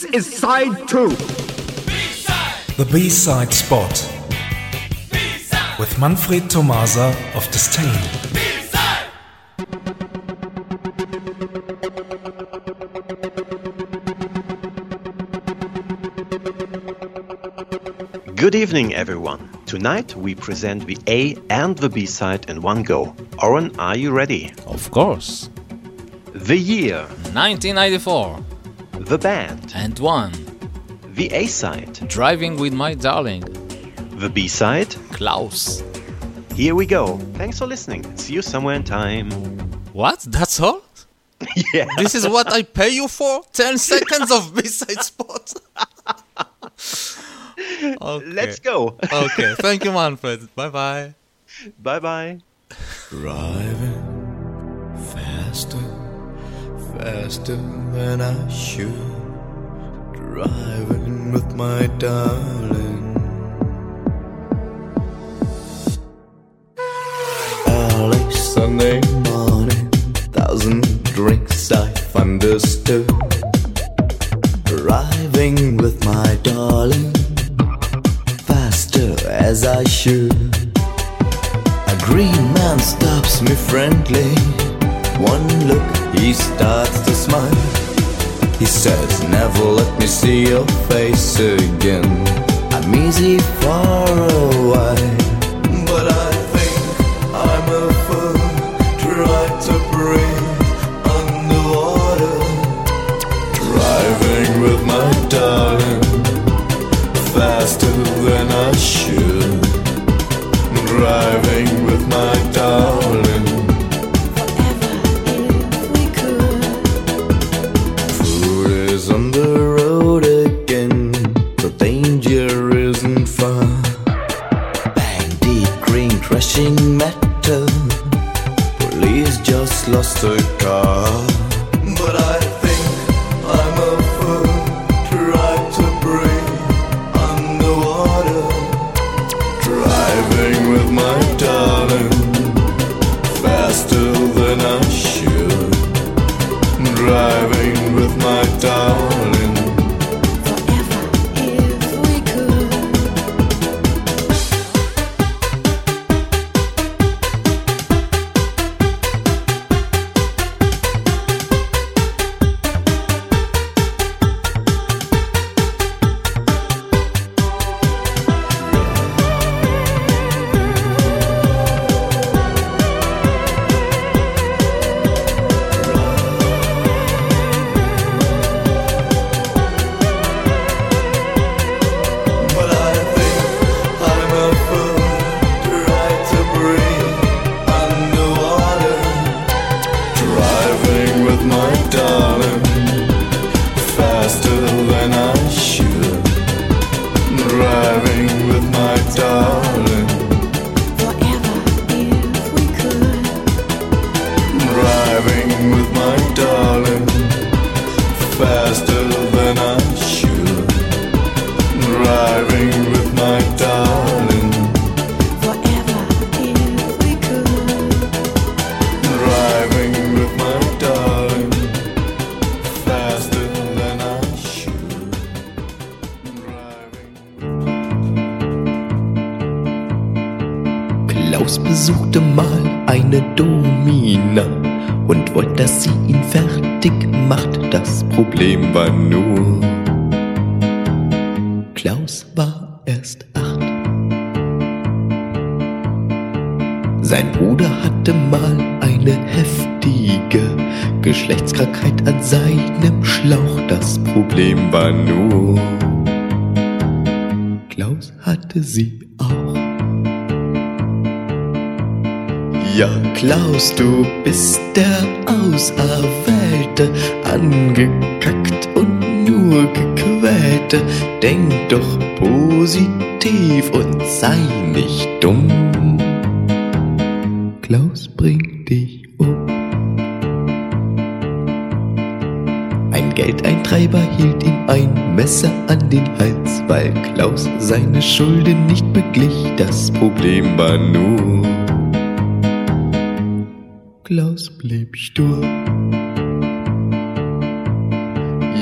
This is side two. The B-side spot with Manfred Tomasa of Disdain. Good evening, everyone. Tonight we present the A and the B side in one go. Oren, are you ready? Of course. The year, 1994 the band, and one. the A side, Driving with my darling. the B side. Klaus. Here we go. Thanks for listening. See you somewhere in time. What? That's all? Yeah. This is what I pay you for? 10 seconds of B-side spot? okay. Let's go. Okay, thank you, Manfred. Bye bye. bye bye. Driving faster than I should. Driving with my darling. Early Sunday morning, thousand drinks I've understood. Driving with my darling, faster as I should. A green man stops me friendly. One look, he starts to smile. He says, Never let me see your face again. I'm easy for a while. Just lost a car. But I think I'm a fool. Try to breathe underwater driving with my darling besuchte mal eine Domina und wollte, dass sie ihn fertig macht. Das Problem war nur, Klaus war erst acht. Sein Bruder hatte mal eine heftige Geschlechtskrankheit an seinem Schlauch. Das Problem war nur, Klaus hatte sie auch. Ja, Klaus, du bist der Auserwählte, angekackt und nur gequälte. Denk doch positiv und sei nicht dumm. Klaus bringt dich um. Ein Geldeintreiber hielt ihm ein Messer an den Hals, weil Klaus seine Schulden nicht beglich. Das Problem war nur, Klaus blieb stur.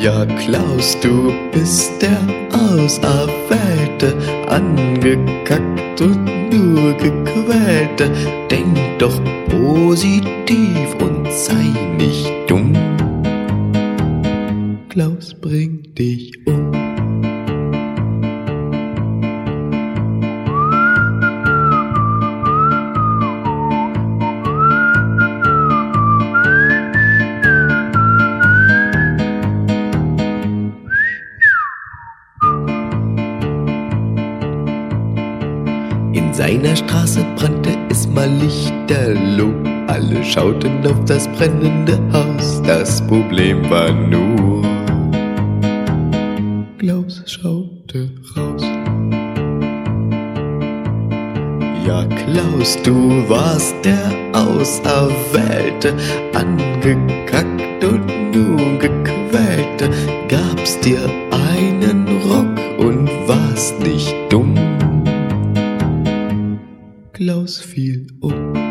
Ja, Klaus, du bist der Auserwählte, angekackt und nur gequälte. Denk doch positiv und sei nicht dumm. Klaus bringt dich um. Seiner Straße brannte es mal lichterloh. Alle schauten auf das brennende Haus. Das Problem war nur, Klaus schaute raus. Ja, Klaus, du warst der Auserwählte, angekackt und nun gequälte. Gab's dir einen Rock und warst nicht dumm. Klaus fiel um.